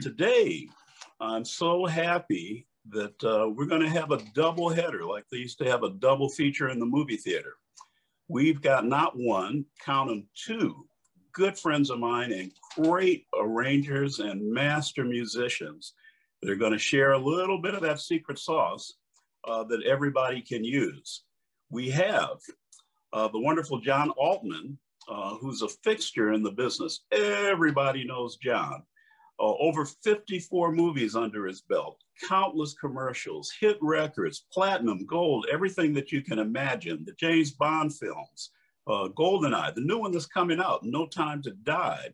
today, I'm so happy that uh, we're going to have a double header like they used to have a double feature in the movie theater. We've got not one, count them two good friends of mine and great arrangers and master musicians that are going to share a little bit of that secret sauce uh, that everybody can use. We have uh, the wonderful John Altman, uh, who's a fixture in the business. Everybody knows John. Uh, over 54 movies under his belt, countless commercials, hit records, platinum, gold, everything that you can imagine, the James Bond films, uh, Goldeneye, the new one that's coming out, No Time to Die.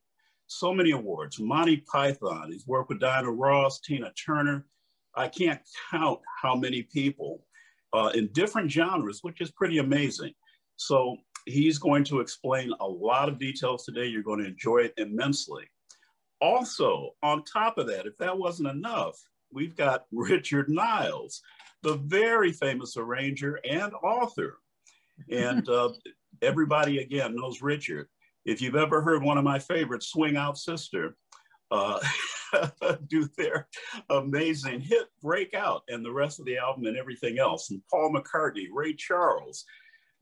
So many awards. Monty Python, he's worked with Diana Ross, Tina Turner. I can't count how many people uh, in different genres, which is pretty amazing. So he's going to explain a lot of details today. You're going to enjoy it immensely. Also, on top of that, if that wasn't enough, we've got Richard Niles, the very famous arranger and author. And uh, everybody again knows Richard. If you've ever heard one of my favorites, Swing Out Sister, uh, do their amazing hit Breakout and the rest of the album and everything else. And Paul McCartney, Ray Charles,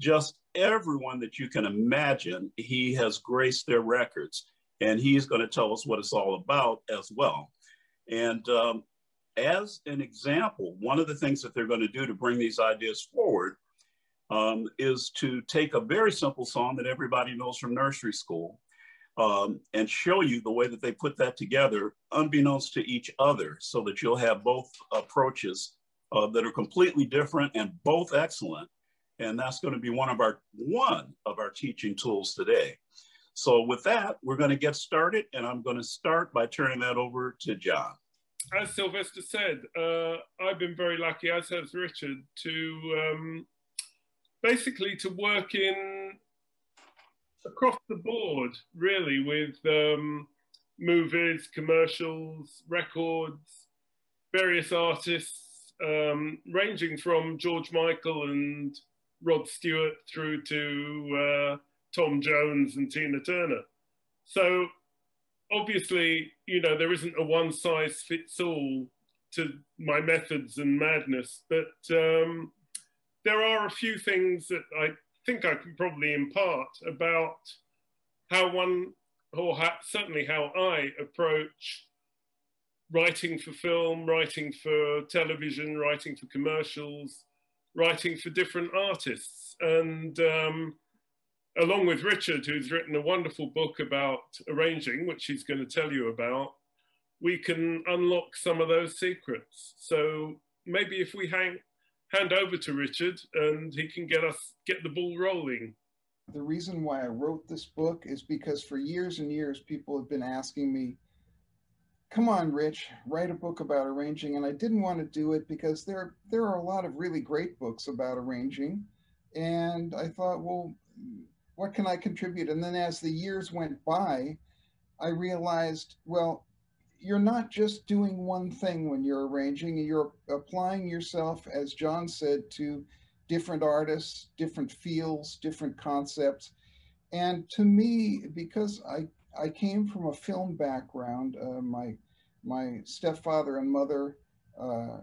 just everyone that you can imagine, he has graced their records. And he's going to tell us what it's all about as well. And um, as an example, one of the things that they're going to do to bring these ideas forward um, is to take a very simple song that everybody knows from nursery school um, and show you the way that they put that together, unbeknownst to each other, so that you'll have both approaches uh, that are completely different and both excellent. And that's going to be one of our one of our teaching tools today. So with that, we're going to get started, and I'm going to start by turning that over to John. As Sylvester said, uh, I've been very lucky, as has Richard, to um, basically to work in across the board, really, with um, movies, commercials, records, various artists, um, ranging from George Michael and Rod Stewart through to uh, Tom Jones and Tina Turner. So obviously, you know, there isn't a one size fits all to my methods and madness, but um, there are a few things that I think I can probably impart about how one, or how, certainly how I approach writing for film, writing for television, writing for commercials, writing for different artists. And um, along with Richard, who's written a wonderful book about arranging, which he's going to tell you about, we can unlock some of those secrets. So maybe if we hang, hand over to Richard and he can get us get the ball rolling. The reason why I wrote this book is because for years and years people have been asking me, "Come on, Rich, write a book about arranging." And I didn't want to do it because there there are a lot of really great books about arranging, and I thought, well, what can I contribute? And then as the years went by, I realized, well, you're not just doing one thing when you're arranging, you're applying yourself, as John said, to different artists, different fields, different concepts. And to me, because I, I came from a film background, uh, my, my stepfather and mother uh,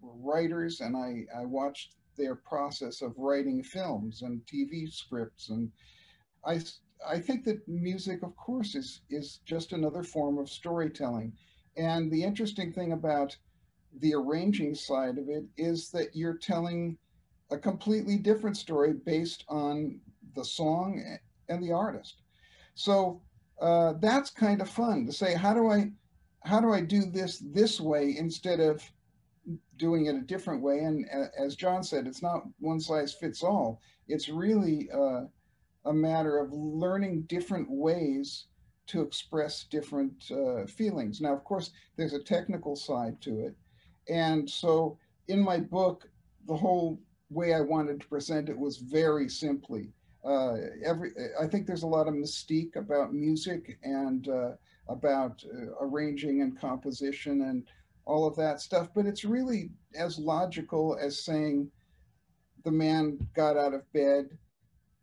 were writers, and I, I watched their process of writing films and TV scripts. And I I think that music, of course, is is just another form of storytelling. And the interesting thing about the arranging side of it is that you're telling a completely different story based on the song and the artist. So uh, that's kind of fun to say, how do I, how do I do this this way instead of doing it a different way? And uh, as John said, it's not one size fits all. It's really uh, a matter of learning different ways to express different uh, feelings. Now, of course, there's a technical side to it. And so in my book, the whole way I wanted to present it was very simply. Uh, every, I think there's a lot of mystique about music and uh, about uh, arranging and composition and all of that stuff, but it's really as logical as saying the man got out of bed,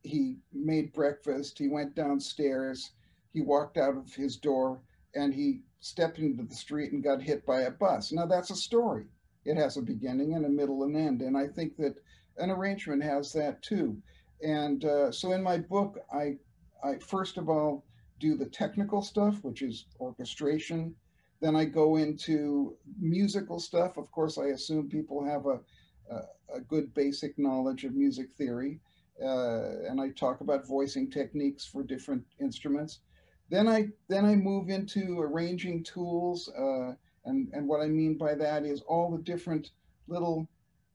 he made breakfast, he went downstairs, he walked out of his door, and he stepped into the street and got hit by a bus. Now that's a story. It has a beginning and a middle and end, and I think that an arrangement has that too. And uh, so in my book, I, I first of all do the technical stuff, which is orchestration. Then I go into musical stuff. Of course, I assume people have a, a, a good basic knowledge of music theory. Uh, and I talk about voicing techniques for different instruments. Then I then I move into arranging tools, uh, and and what I mean by that is all the different little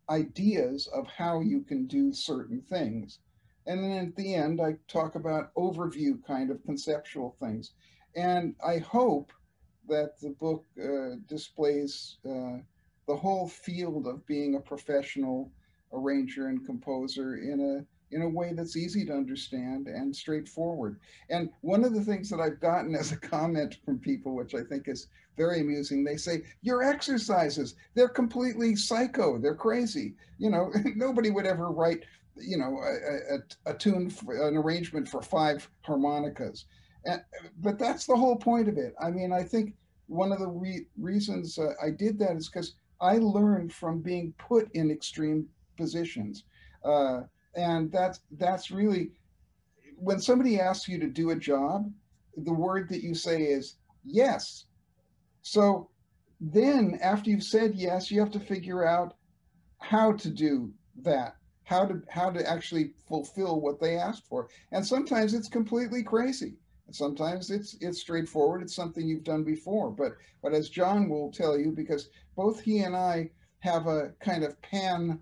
ideas of how you can do certain things. And then at the end, I talk about overview kind of conceptual things. And I hope that the book uh, displays uh, the whole field of being a professional arranger and composer in a in a way that's easy to understand and straightforward. And one of the things that I've gotten as a comment from people, which I think is very amusing, they say, Your exercises, they're completely psycho, they're crazy. You know, nobody would ever write, you know, a, a, a tune, for, an arrangement for five harmonicas. And, but that's the whole point of it. I mean, I think one of the re reasons uh, I did that is because I learned from being put in extreme positions. Uh, and that's that's really when somebody asks you to do a job the word that you say is yes so then after you've said yes you have to figure out how to do that how to how to actually fulfill what they asked for and sometimes it's completely crazy sometimes it's it's straightforward it's something you've done before but but as john will tell you because both he and i have a kind of pan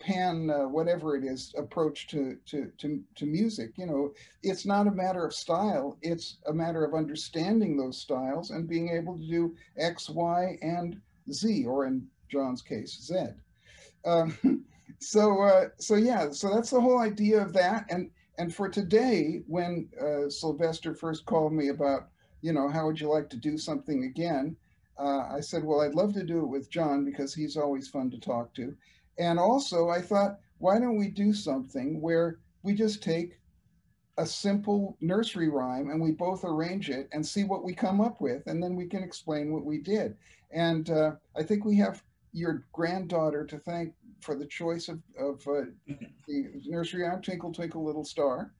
pan uh, whatever it is approach to, to to to music you know. It's not a matter of style it's a matter of understanding those styles and being able to do x y and z or in john's case z. Um, so uh, so yeah so that's the whole idea of that and and for today when uh, sylvester first called me about you know how would you like to do something again uh, i said well i'd love to do it with john because he's always fun to talk to and also, I thought, why don't we do something where we just take a simple nursery rhyme and we both arrange it and see what we come up with, and then we can explain what we did. And uh, I think we have your granddaughter to thank for the choice of, of uh, the nursery rhyme, Twinkle Twinkle Little Star.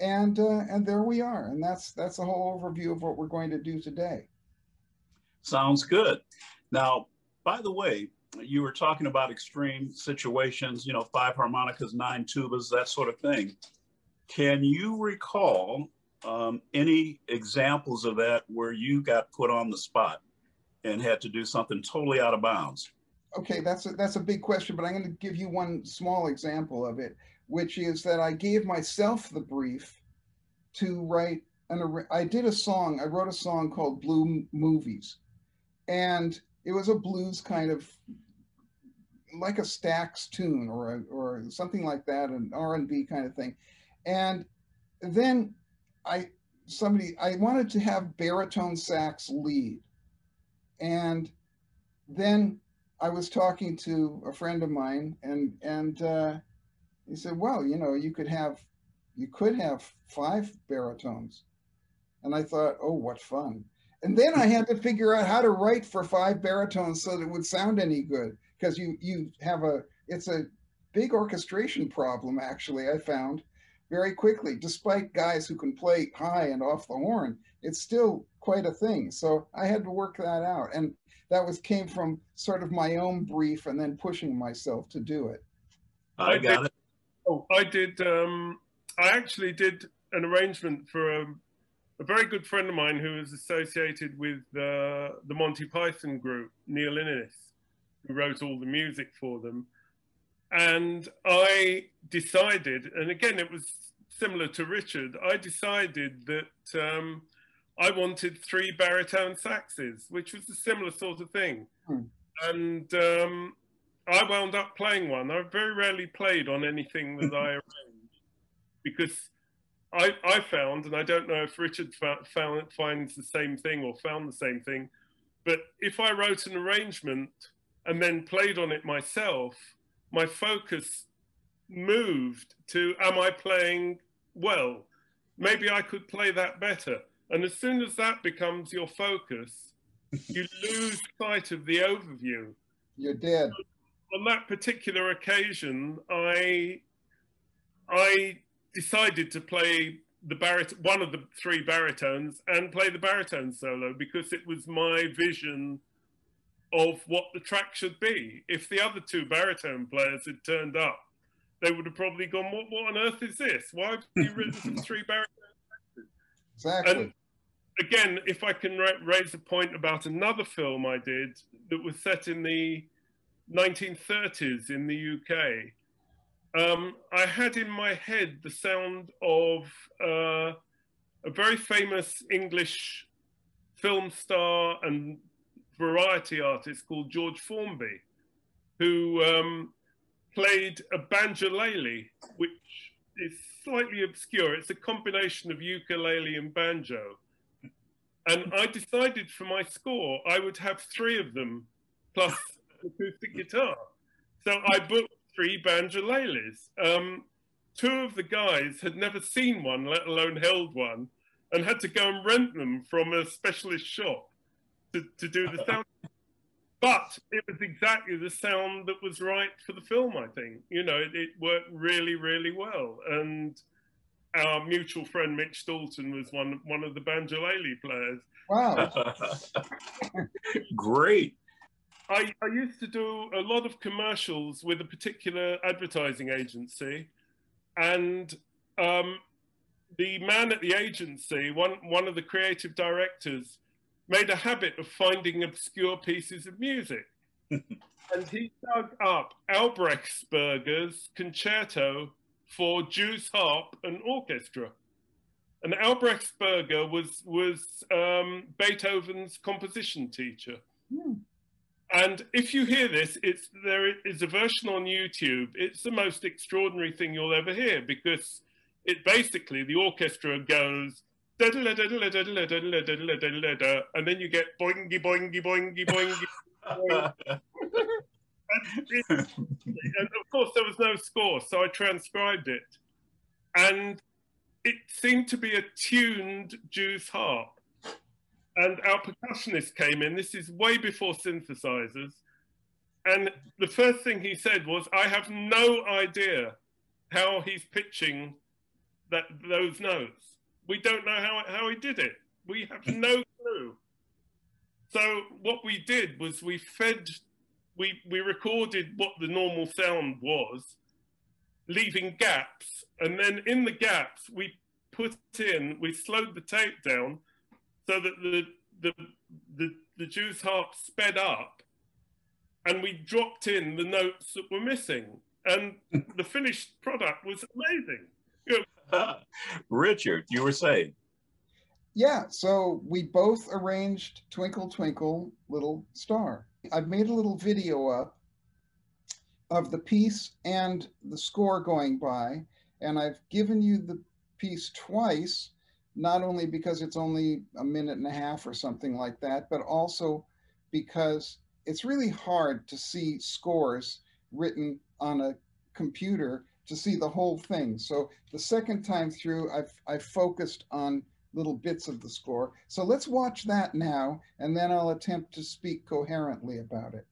And uh, and there we are, and that's that's the whole overview of what we're going to do today. Sounds good. Now, by the way, you were talking about extreme situations, you know, five harmonicas, nine tubas, that sort of thing. Can you recall um, any examples of that where you got put on the spot and had to do something totally out of bounds? Okay, that's a, that's a big question, but I'm going to give you one small example of it, which is that I gave myself the brief to write an. I did a song. I wrote a song called Blue Movies, and it was a blues kind of like a Stax tune or a, or something like that, an R and B kind of thing. And then I somebody I wanted to have baritone sax lead, and then I was talking to a friend of mine, and and uh, he said, "Well, you know, you could have you could have five baritones," and I thought, "Oh, what fun!" And then I had to figure out how to write for five baritones so that it would sound any good because you you have a it's a big orchestration problem actually I found very quickly despite guys who can play high and off the horn it's still quite a thing. So I had to work that out. And that was came from sort of my own brief and then pushing myself to do it. I got it. Oh. I did um I actually did an arrangement for a, a very good friend of mine who is associated with uh, the Monty Python group Neil Innes who wrote all the music for them. And I decided, and again, it was similar to Richard, I decided that um, I wanted three baritone saxes, which was a similar sort of thing. Hmm. And um, I wound up playing one. I very rarely played on anything that I arranged because I, I, found, and I don't know if Richard found, finds the same thing or found the same thing, but if I wrote an arrangement and then played on it myself, my focus moved to am I playing well? Maybe I could play that better. And as soon as that becomes your focus, you lose sight of the overview. You're dead. On that particular occasion, I I decided to play the barit- one of the three baritones and play the baritone solo because it was my vision of what the track should be. If the other two baritone players had turned up, they would have probably gone, "What, what on earth is this? Why have you written three baritones?" Exactly. And again, if I can ra- raise a point about another film I did that was set in the 1930s in the UK, um, I had in my head the sound of uh, a very famous English film star and variety artist called George Formby, who um, played a banjolele, which is slightly obscure. It's a combination of ukulele and banjo. And I decided for my score, I would have three of them plus acoustic guitar. So I booked three banjoleles. Um, two of the guys had never seen one, let alone held one, and had to go and rent them from a specialist shop to, to do the sound. But it was exactly the sound that was right for the film, I think. You know, it, it worked really, really well. And our mutual friend Mitch Dalton was one one of the banjolele players. Wow. Great. I, I used to do a lot of commercials with a particular advertising agency, and um, the man at the agency, one one of the creative directors, made a habit of finding obscure pieces of music, and he dug up Albrechtsberger's concerto for Jew's harp and orchestra. And Albrechtsberger was was um, Beethoven's composition teacher. Hmm. And if you hear this, it's there is a version on YouTube. It's the most extraordinary thing you'll ever hear because it basically the orchestra goes and then you get boingy boingy boingy boingy. And, of course there was no score, so I transcribed it, and it seemed to be a tuned Jew's harp and our percussionist came in. This is way before synthesizers. And the first thing he said was, I have no idea how he's pitching that those notes. We don't know how, how he did it. We have no clue. So what we did was we fed, we, we recorded what the normal sound was, leaving gaps. And then in the gaps, we put in, we slowed the tape down so that the the the, the Jew's harp sped up, and we dropped in the notes that were missing, and the finished product was amazing. You know, Richard, you were saying. Yeah, so we both arranged Twinkle Twinkle Little Star. I've made a little video up of the piece and the score going by, and I've given you the piece twice not only because it's only a minute and a half or something like that, but also because it's really hard to see scores written on a computer to see the whole thing. So the second time through, I've, I've focused on little bits of the score. So let's watch that now, and then I'll attempt to speak coherently about it.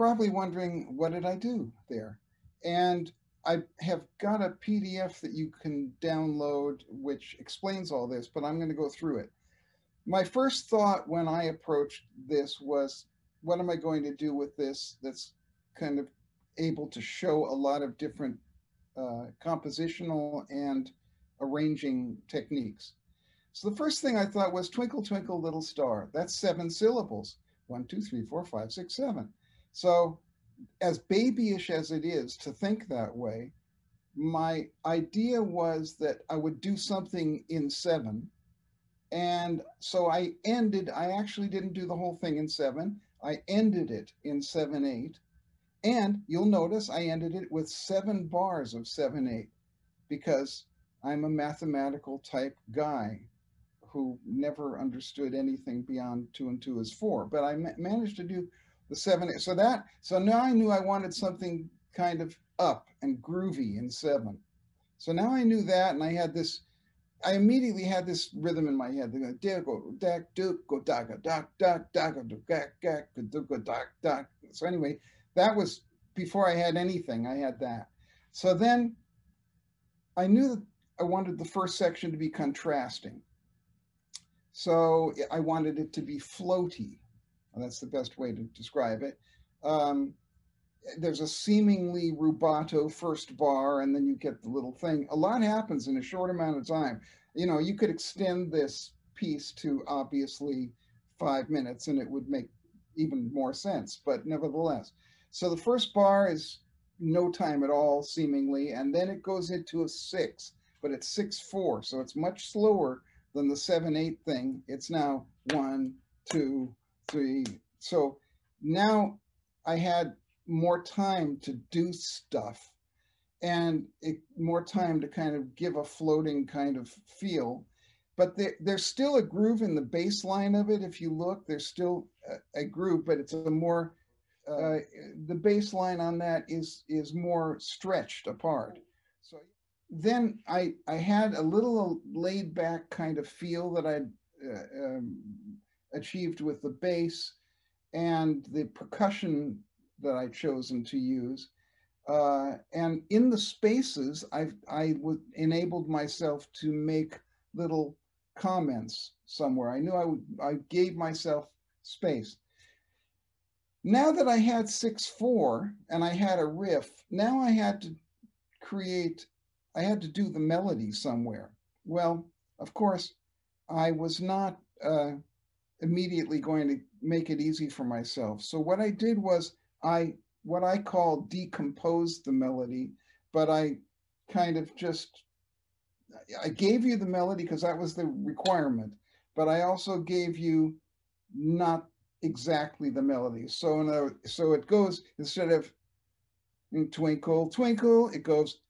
Probably wondering, what did I do there? And I have got a PDF that you can download which explains all this, but I'm going to go through it. My first thought when I approached this was, what am I going to do with this that's kind of able to show a lot of different uh, compositional and arranging techniques? So the first thing I thought was Twinkle, Twinkle, Little Star. That's seven syllables. One, two, three, four, five, six, seven. So as babyish as it is to think that way, my idea was that I would do something in seven. And so I ended, I actually didn't do the whole thing in seven. I ended it in seven, eight. And you'll notice I ended it with seven bars of seven, eight, because I'm a mathematical type guy who never understood anything beyond two and two is four. But I ma managed to do the seven. So that, so now I knew I wanted something kind of up and groovy in seven. So now I knew that, and I had this. I immediately had this rhythm in my head. Going go dak duk go daga dak dak daga gak gak go dak dak. So anyway, that was before I had anything. I had that. So then I knew that I wanted the first section to be contrasting. So I wanted it to be floaty. That's the best way to describe it. Um, there's a seemingly rubato first bar, and then you get the little thing. A lot happens in a short amount of time. You know, you could extend this piece to obviously five minutes, and it would make even more sense, but nevertheless. So the first bar is no time at all, seemingly, and then it goes into a six, but it's six four, so it's much slower than the seven eight thing. It's now one, two, So now I had more time to do stuff and it, more time to kind of give a floating kind of feel. But there, there's still a groove in the bass line of it. If you look, there's still a, a groove, but it's a more uh, the bass line on that is is more stretched apart. So then I I had a little laid back kind of feel that I'd uh, um, achieved with the bass and the percussion that I've chosen to use. Uh, and in the spaces, I've, I w- enabled myself to make little comments somewhere. I knew I, would, I gave myself space. Now that I had 6-4 and I had a riff, now I had to create, I had to do the melody somewhere. Well, of course, I was not uh, immediately going to make it easy for myself. So what I did was I what I call decomposed the melody, but I kind of just I gave you the melody because that was the requirement, but I also gave you not exactly the melody. So no, so it goes instead of twinkle twinkle, it goes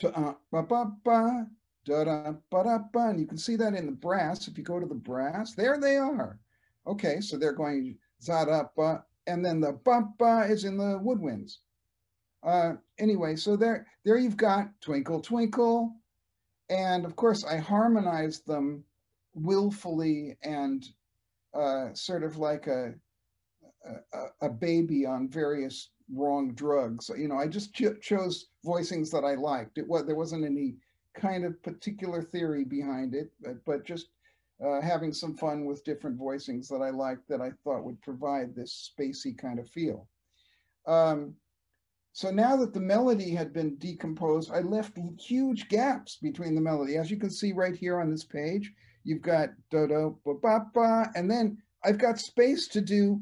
to uh, ba ba ba da da ba da ba, and you can see that in the brass. If you go to the brass, there they are. Okay, so they're going za da ba, and then the ba is in the woodwinds. Uh, anyway, so there, there you've got Twinkle Twinkle, and of course I harmonized them willfully and uh, sort of like a, a, a baby on various wrong drugs. You know, I just ch chose voicings that I liked. It was there wasn't any kind of particular theory behind it, but, but just uh, having some fun with different voicings that I liked that I thought would provide this spacey kind of feel. Um, so now that the melody had been decomposed, I left huge gaps between the melody. As you can see right here on this page, you've got do do ba ba ba, and then I've got space to do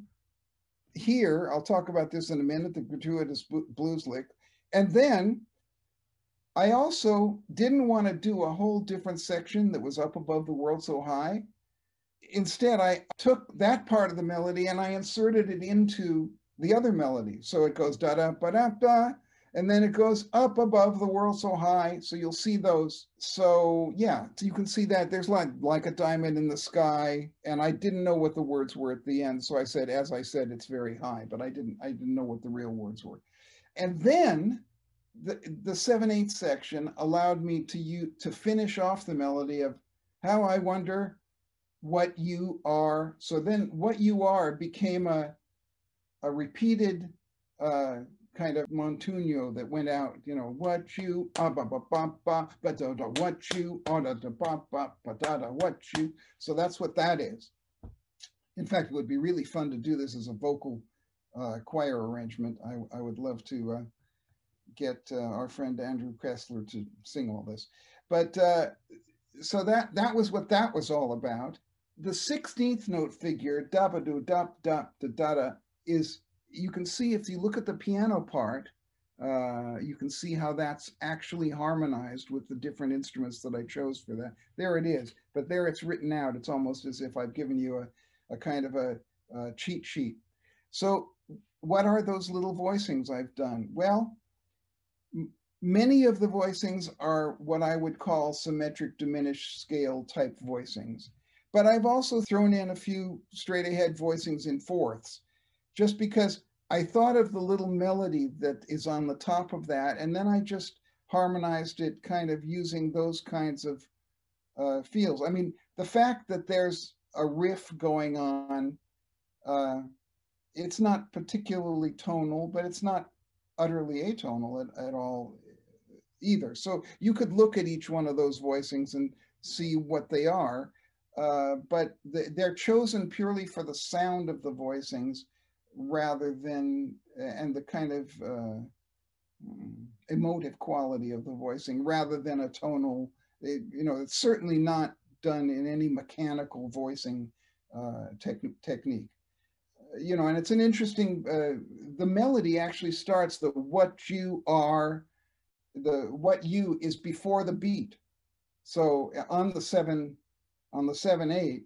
here. I'll talk about this in a minute, the gratuitous blues lick. And then I also didn't want to do a whole different section that was up above the world so high. Instead, I took that part of the melody and I inserted it into the other melody. So it goes da da ba da da, and then it goes up above the world so high. So you'll see those. So yeah, so you can see that there's like like a diamond in the sky. And I didn't know what the words were at the end, so I said, as I said, it's very high, but I didn't I didn't know what the real words were. And then the, the 7 8 section allowed me to you to finish off the melody of how I wonder what you are. So then what you are became a, a repeated uh, kind of Montuno that went out, you know, what you are, ba ba ba ba ba da da, what you are, da da ba ba ba da da, what you. So that's what that is. In fact, it would be really fun to do this as a vocal uh, choir arrangement. I, I would love to uh, get uh, our friend Andrew Kessler to sing all this. But uh, so that that was what that was all about. The 16th note figure, da ba do da da da da da, is you can see if you look at the piano part, uh, you can see how that's actually harmonized with the different instruments that I chose for that. There it is, but there it's written out. It's almost as if I've given you a, a kind of a, a cheat sheet. So what are those little voicings I've done? Well, many of the voicings are what I would call symmetric diminished scale type voicings. But I've also thrown in a few straight ahead voicings in fourths just because I thought of the little melody that is on the top of that, and then I just harmonized it kind of using those kinds of uh, feels. I mean, the fact that there's a riff going on, uh, it's not particularly tonal, but it's not utterly atonal at, at all either. So you could look at each one of those voicings and see what they are, uh, but they're chosen purely for the sound of the voicings rather than and the kind of uh, emotive quality of the voicing rather than a tonal it, you know it's certainly not done in any mechanical voicing uh, technique you know and it's an interesting uh, the melody actually starts the what you are the what you is before the beat so on the seven on the seven eight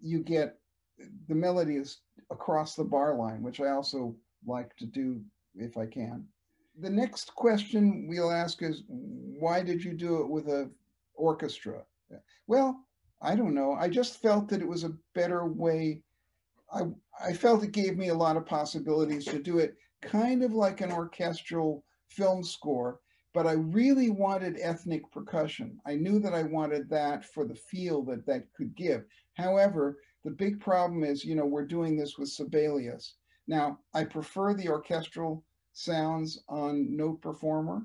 you get the melody is across the bar line, which I also like to do if I can. The next question we'll ask is, why did you do it with a orchestra? Well, I don't know. I just felt that it was a better way. I, I felt it gave me a lot of possibilities to do it kind of like an orchestral film score, but I really wanted ethnic percussion. I knew that I wanted that for the feel that that could give. However, the big problem is, you know, we're doing this with Sibelius. Now, I prefer the orchestral sounds on Note Performer.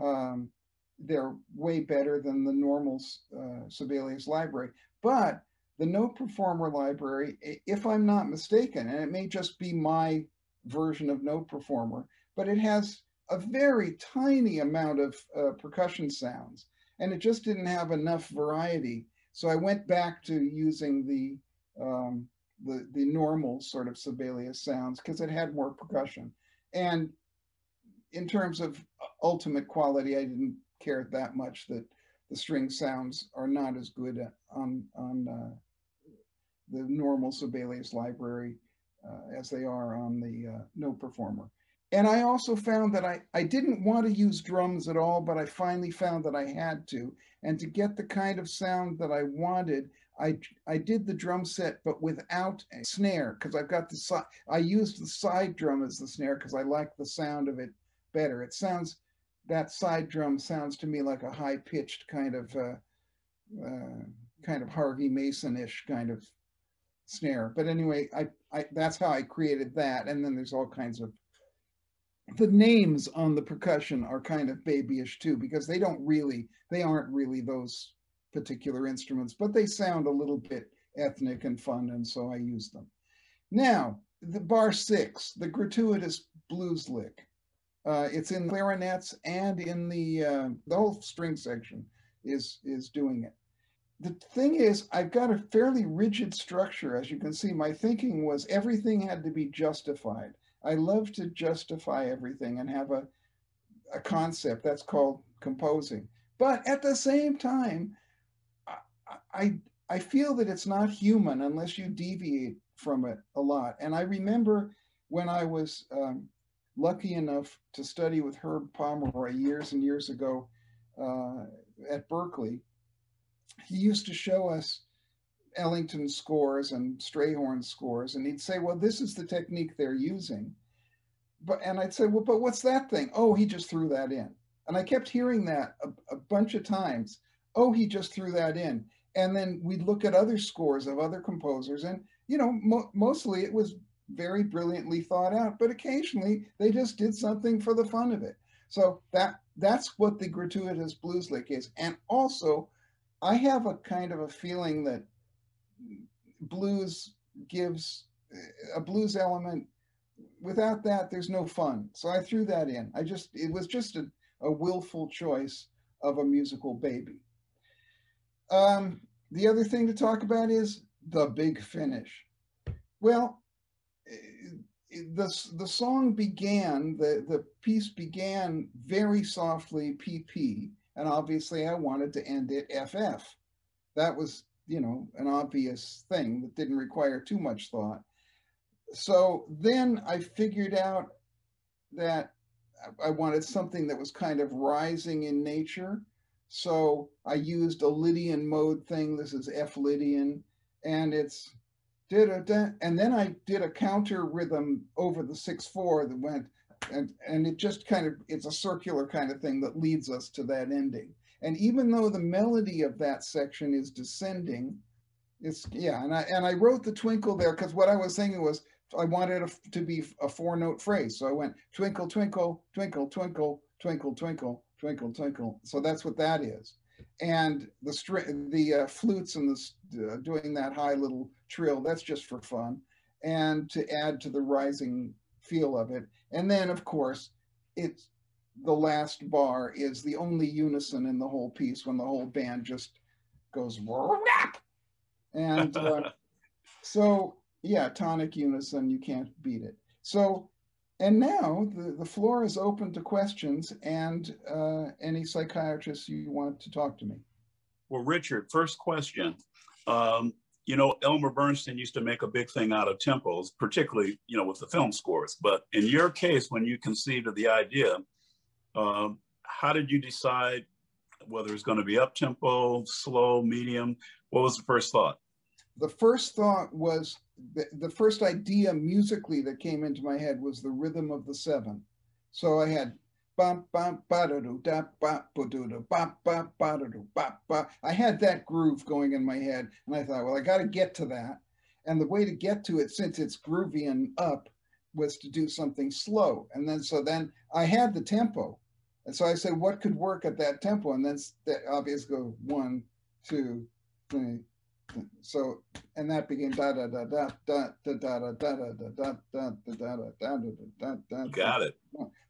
Um, they're way better than the normal uh, Sibelius library. But the Note Performer library, if I'm not mistaken, and it may just be my version of Note Performer, but it has a very tiny amount of uh, percussion sounds, and it just didn't have enough variety. So I went back to using the um, the the normal sort of Sibelius sounds because it had more percussion. And in terms of ultimate quality, I didn't care that much that the string sounds are not as good on on uh, the normal Sibelius library uh, as they are on the uh, Note Performer. And I also found that I, I didn't want to use drums at all, but I finally found that I had to. And to get the kind of sound that I wanted, I I did the drum set, but without a snare because I've got the side. I used the side drum as the snare because I like the sound of it better. It sounds that side drum sounds to me like a high pitched kind of uh, uh, kind of Harvey Mason-ish kind of snare. But anyway, I, I that's how I created that. And then there's all kinds of the names on the percussion are kind of babyish too because they don't really they aren't really those particular instruments, but they sound a little bit ethnic and fun, and so I use them. Now, the bar six, the gratuitous blues lick. Uh, it's in clarinets and in the uh, the whole string section is is doing it. The thing is, I've got a fairly rigid structure. As you can see, my thinking was everything had to be justified. I love to justify everything and have a a concept that's called composing. But at the same time, I I feel that it's not human unless you deviate from it a lot. And I remember when I was um, lucky enough to study with Herb Pomeroy years and years ago uh, at Berklee, he used to show us Ellington scores and Strayhorn scores, and he'd say, "Well, this is the technique they're using." But and I'd say, "Well, but what's that thing?" Oh, he just threw that in, and I kept hearing that a, a bunch of times. Oh, he just threw that in and then we'd look at other scores of other composers and you know mo- mostly it was very brilliantly thought out but occasionally they just did something for the fun of it so that that's what the gratuitous blues lick is and also i have a kind of a feeling that blues gives a blues element. Without that there's no fun. So i threw that in. I just it was just a, a willful choice of a musical baby. Um, the other thing to talk about is the big finish. Well, eh, the, the song began, the, the piece began very softly PP, and obviously I wanted to end it FF. That was, you know, an obvious thing that didn't require too much thought. So then I figured out that I wanted something that was kind of rising in nature so I used a Lydian mode thing. This is F Lydian, and it's and then I did a counter rhythm over the six four that went and and it just kind of it's a circular kind of thing that leads us to that ending. And even though the melody of that section is descending, it's yeah. And I and I wrote the twinkle there because what I was thinking was I wanted it to be a four note phrase. So I went twinkle twinkle twinkle twinkle twinkle twinkle twinkle twinkle so that's what that is and the string the uh, flutes and the uh, doing that high little trill that's just for fun and to add to the rising feel of it and then of course it's the last bar is the only unison in the whole piece when the whole band just goes and uh, so yeah tonic unison you can't beat it so and now the, the floor is open to questions and uh, any psychiatrists you want to talk to me. Well, Richard, first question. Um, you know, Elmer Bernstein used to make a big thing out of tempos, particularly, you know, with the film scores. But in your case, when you conceived of the idea, um, how did you decide whether it's going to be up tempo, slow, medium? What was the first thought? The first thought was the, the first idea musically that came into my head was the rhythm of the seven. So I had I had that groove going in my head, and I thought, well, I got to get to that. And the way to get to it, since it's groovy and up, was to do something slow. And then, so then I had the tempo. And so I said, what could work at that tempo? And then that obviously go one, two, three, so and that became da da da da da da da da da da da da da da da da da Got it.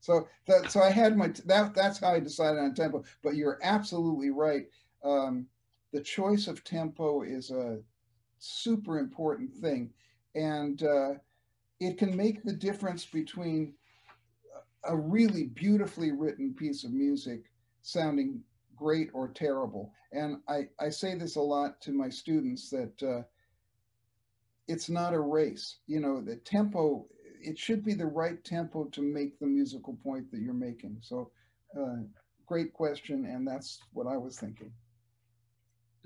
So that so I had my that that's how I decided on tempo. But you're absolutely right. Um, the choice of tempo is a super important thing, and uh, it can make the difference between a really beautifully written piece of music sounding great or terrible. And I, I say this a lot to my students that uh, it's not a race. You know, the tempo, it should be the right tempo to make the musical point that you're making. So, uh, great question. And that's what I was thinking.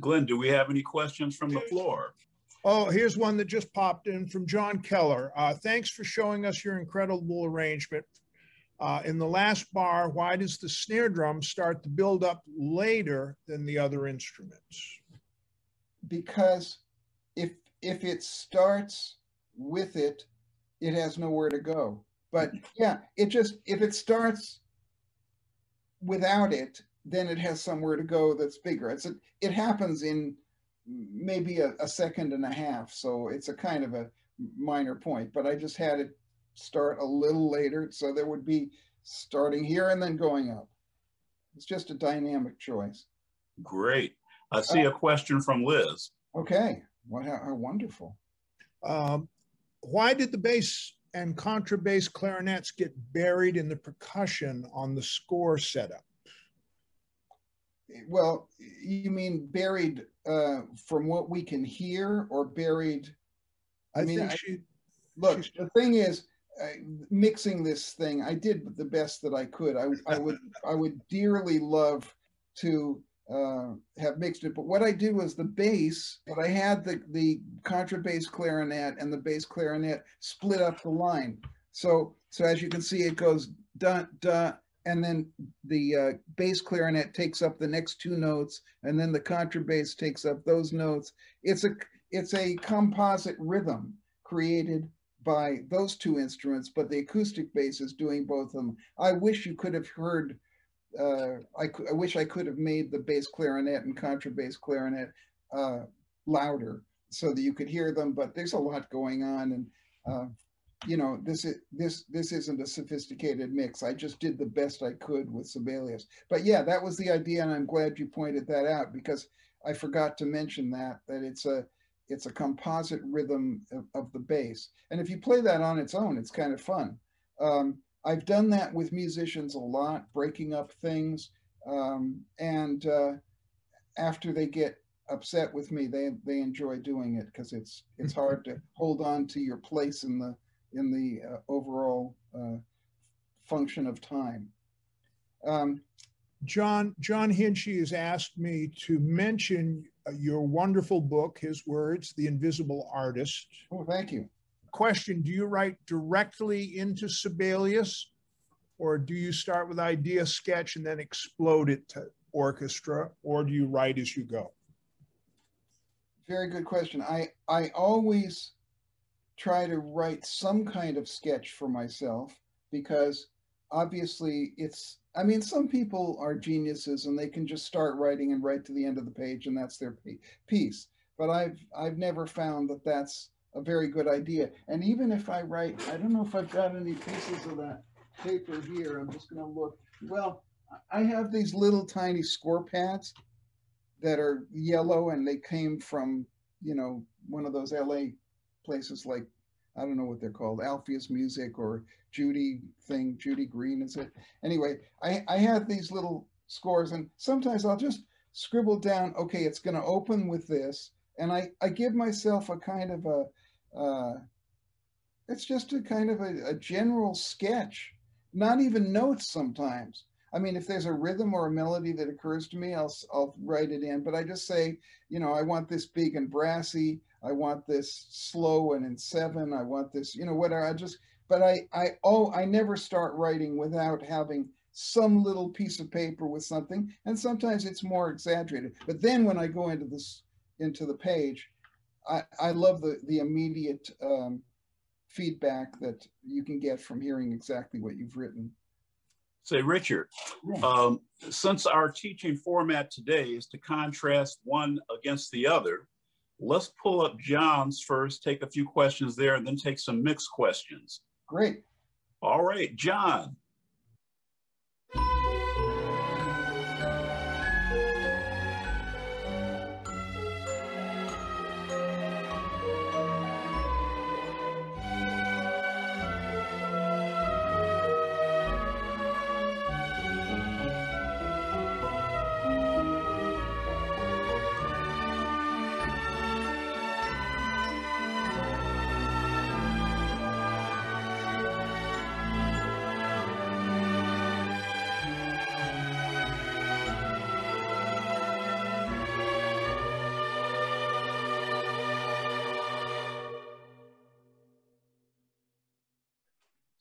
Glenn, do we have any questions from the floor? Oh, here's one that just popped in from John Keller. Uh, thanks for showing us your incredible arrangement uh, in the last bar, why does the snare drum start to build up later than the other instruments? Because if if it starts with it, it has nowhere to go. But yeah, it just if it starts without it, then it has somewhere to go that's bigger. It's a, it happens in maybe a, a second and a half, so it's a kind of a minor point. But I just had it start a little later. So there would be starting here and then going up. It's just a dynamic choice. Great. I see uh, a question from Liz. Okay. What, how, how wonderful. Um, why did the bass and contrabass clarinets get buried in the percussion on the score setup? Well, you mean buried uh, from what we can hear or buried? I, I mean, think she, look, the thing is, mixing this thing, I did the best that I could. I, I would I would dearly love to uh, have mixed it, but what I did was the bass. But I had the the contrabass clarinet and the bass clarinet split up the line. So so as you can see, it goes da da and then the uh, bass clarinet takes up the next two notes, and then the contrabass takes up those notes. It's a it's a composite rhythm created by those two instruments, but the acoustic bass is doing both of them. I wish you could have heard. Uh, I, I wish I could have made the bass clarinet and contrabass clarinet uh, louder so that you could hear them. But there's a lot going on, and uh, you know, this is this this isn't a sophisticated mix. I just did the best I could with Sibelius. But yeah, that was the idea, and I'm glad you pointed that out because I forgot to mention that that it's a it's a composite rhythm of, of the bass. And if you play that on its own, it's kind of fun. Um, I've done that with musicians a lot, breaking up things, um, and uh, after they get upset with me, they they enjoy doing it because it's it's hard to hold on to your place in the in the uh, overall uh, function of time. Um, John John Hinchy has asked me to mention Uh, your wonderful book, his words, The Invisible Artist. Oh, thank you. Question Do you write directly into Sibelius, or do you start with idea sketch and then explode it to orchestra, or do you write as you go? Very good question. I, I always try to write some kind of sketch for myself because obviously it's I mean, some people are geniuses and they can just start writing and write to the end of the page and that's their piece. But I've I've never found that that's a very good idea. And even if I write, I don't know if I've got any pieces of that paper here. I'm just going to look. Well, I have these little tiny score pads that are yellow and they came from, you know, one of those LA places like I don't know what they're called, Alpheus Music or Judy thing, Judy Green is it? Anyway, I, I have these little scores and sometimes I'll just scribble down, okay, it's going to open with this. And I, I give myself a kind of a, uh, it's just a kind of a, a general sketch, not even notes sometimes. I mean, if there's a rhythm or a melody that occurs to me, I'll I'll write it in. But I just say, you know, I want this big and brassy. I want this slow and in seven. I want this, you know, whatever. I just, but I, I, oh, I never start writing without having some little piece of paper with something. And sometimes it's more exaggerated. But then when I go into this, into the page, I, I love the, the immediate um, feedback that you can get from hearing exactly what you've written. Say, Richard, um, since our teaching format today is to contrast one against the other, Let's pull up John's first, take a few questions there, and then take some mixed questions. Great. All right, John.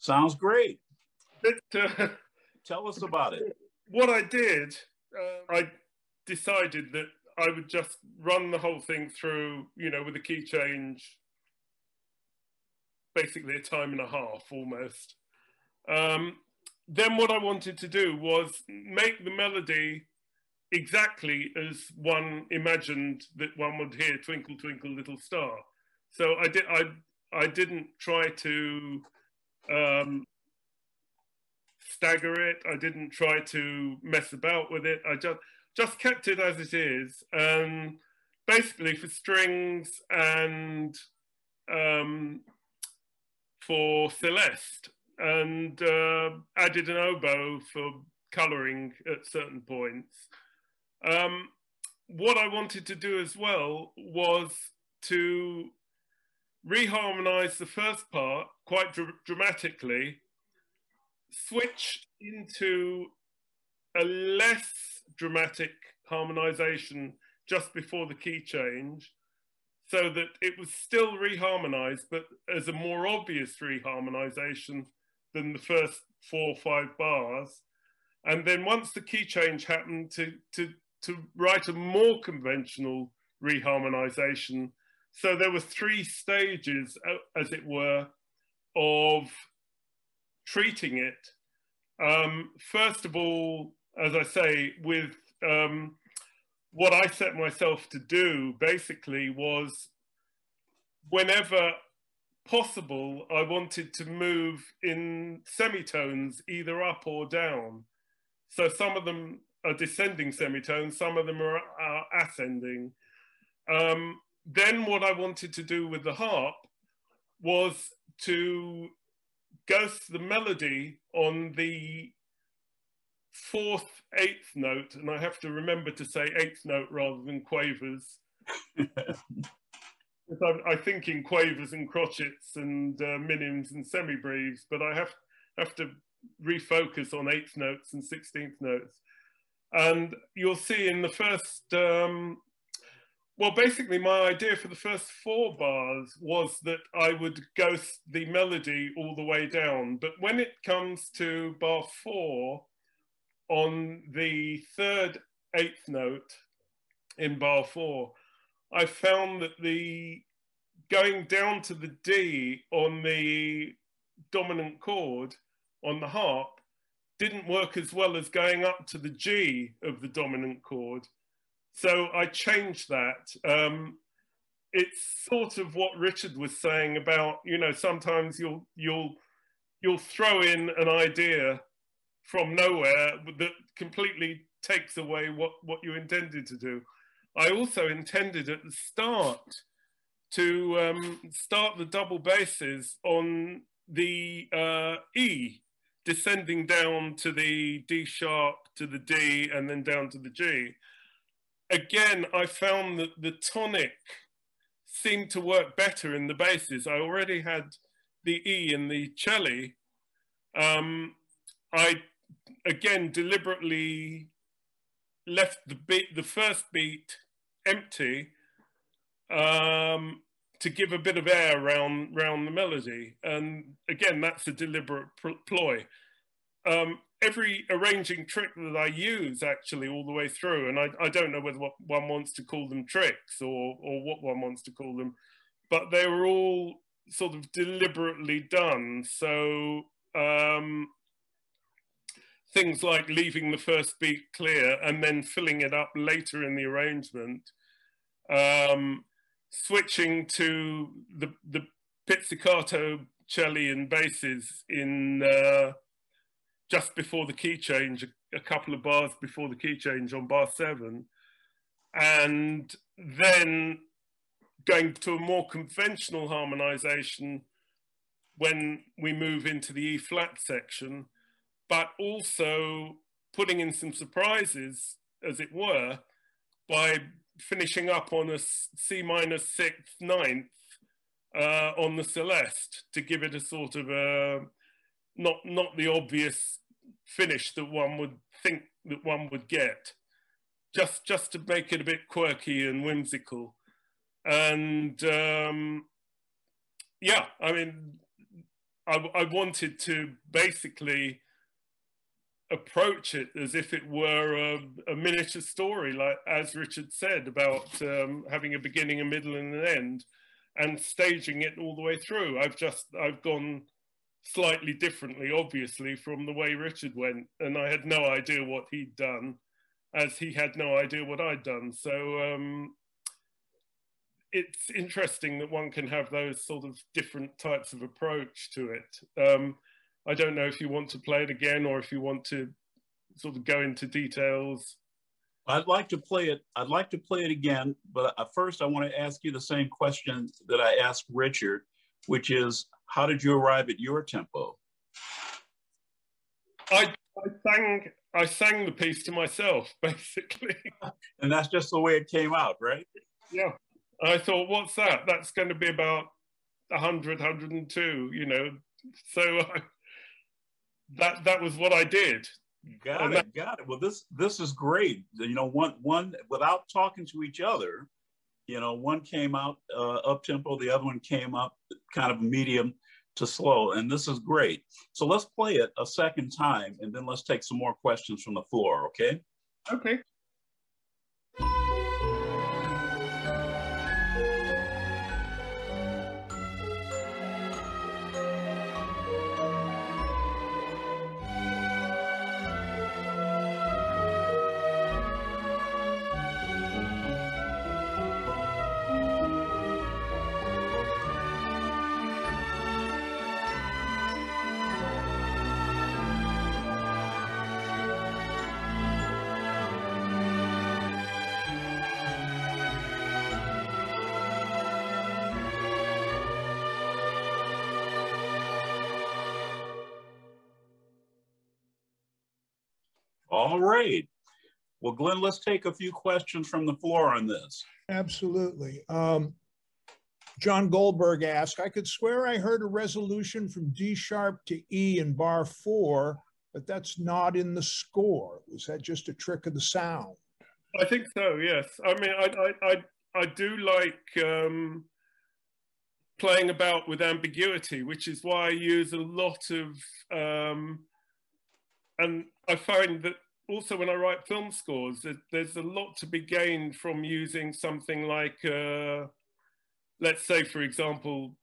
Sounds great. uh, Tell us about it. What I did, uh, I decided that I would just run the whole thing through, you know, with a key change, basically a time and a half almost. Um, then what I wanted to do was make the melody exactly as one imagined that one would hear "Twinkle Twinkle Little Star." So I did. I I didn't try to um, stagger it. I didn't try to mess about with it. I just just kept it as it is. And basically for strings and um, for Celeste and uh, added an oboe for coloring at certain points. Um, what I wanted to do as well was to reharmonize the first part quite dr dramatically, switch into a less dramatic harmonization just before the key change, so that it was still reharmonized, but as a more obvious reharmonization than the first four or five bars. And then once the key change happened to, to, to write a more conventional reharmonization. So there were three stages, as it were, of treating it. Um, first of all, as I say, with um, what I set myself to do basically was whenever possible, I wanted to move in semitones either up or down. So some of them are descending semitones, some of them are, are ascending. Um, then what I wanted to do with the harp was to ghost the melody on the fourth eighth note, and I have to remember to say eighth note rather than quavers. I, I, think in quavers and crotchets and uh, minims and semibreves, but I have have to refocus on eighth notes and sixteenth notes. And you'll see in the first, um, well, basically my idea for the first four bars was that I would ghost the melody all the way down. But when it comes to bar four, on the third eighth note in bar four, I found that the going down to the D on the dominant chord on the harp didn't work as well as going up to the G of the dominant chord. So I changed that. Um, it's sort of what Richard was saying about, you know, sometimes you'll you'll you'll throw in an idea from nowhere that completely takes away what, what you intended to do. I also intended at the start to um, start the double basses on the uh, E, descending down to the D sharp, to the D, and then down to the G. Again, I found that the tonic seemed to work better in the basses. I already had the E in the cello. Um, I again deliberately left the beat, the first beat empty um, to give a bit of air around the melody. And again, that's a deliberate ploy. Um, every arranging trick that I use actually all the way through, and I, I don't know whether one wants to call them tricks or, or what one wants to call them, but they were all sort of deliberately done. So um, things like leaving the first beat clear and then filling it up later in the arrangement, um, switching to the, the pizzicato cello and basses in uh, just before the key change, a, couple of bars before the key change on bar seven, and then going to a more conventional harmonization when we move into the E flat section but also putting in some surprises, as it were, by finishing up on a C minor sixth, ninth uh, on the Celeste to give it a sort of a, not, not the obvious finish that one would think that one would get, just, just to make it a bit quirky and whimsical. And um, yeah, I mean, I, I wanted to basically approach it as if it were a, a miniature story, like as Richard said about um, having a beginning, a middle, and an end, and staging it all the way through. I've just I've gone slightly differently, obviously, from the way Richard went, and I had no idea what he'd done, as he had no idea what I'd done. So um, it's interesting that one can have those sort of different types of approach to it. Um, I don't know if you want to play it again or if you want to sort of go into details. I'd like to play it. I'd like to play it again, but first I want to ask you the same question that I asked Richard, which is, how did you arrive at your tempo? I, I sang I sang the piece to myself, basically. and that's just the way it came out, right? Yeah. I thought, what's that? That's going to be about 100, 102, you know. So I, that that was what I did. Got and it, that, got it. Well, this this is great. You know, one one without talking to each other, you know, one came out uh, up tempo, the other one came up kind of medium to slow, and this is great. So let's play it a second time, and then let's take some more questions from the floor, okay? Okay. All right. Well, Glenn, let's take a few questions from the floor on this. Absolutely. Um, John Goldberg asked, I could swear I heard a resolution from D sharp to E in bar four, but that's not in the score. Was that just a trick of the sound? I think so, yes. I mean, I, I, I, I do like um, playing about with ambiguity, which is why I use a lot of, um, and I find that also when I write film scores, there's a lot to be gained from using something like, uh, let's say, for example,